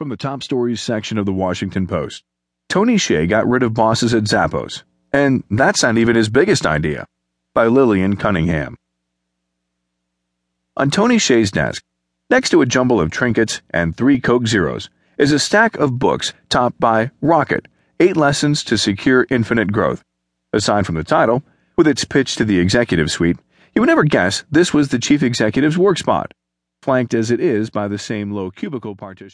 From the top stories section of the Washington Post Tony Hsieh got rid of bosses at Zappos, and that's not even his biggest idea. By Lillian Cunningham. On Tony Hsieh's desk, next to a jumble of trinkets and three Coke Zeros, is a stack of books topped by Rocket Eight Lessons to Secure Infinite Growth. Aside from the title, with its pitch to the executive suite, you would never guess this was the chief executive's work spot, flanked as it is by the same low cubicle partition.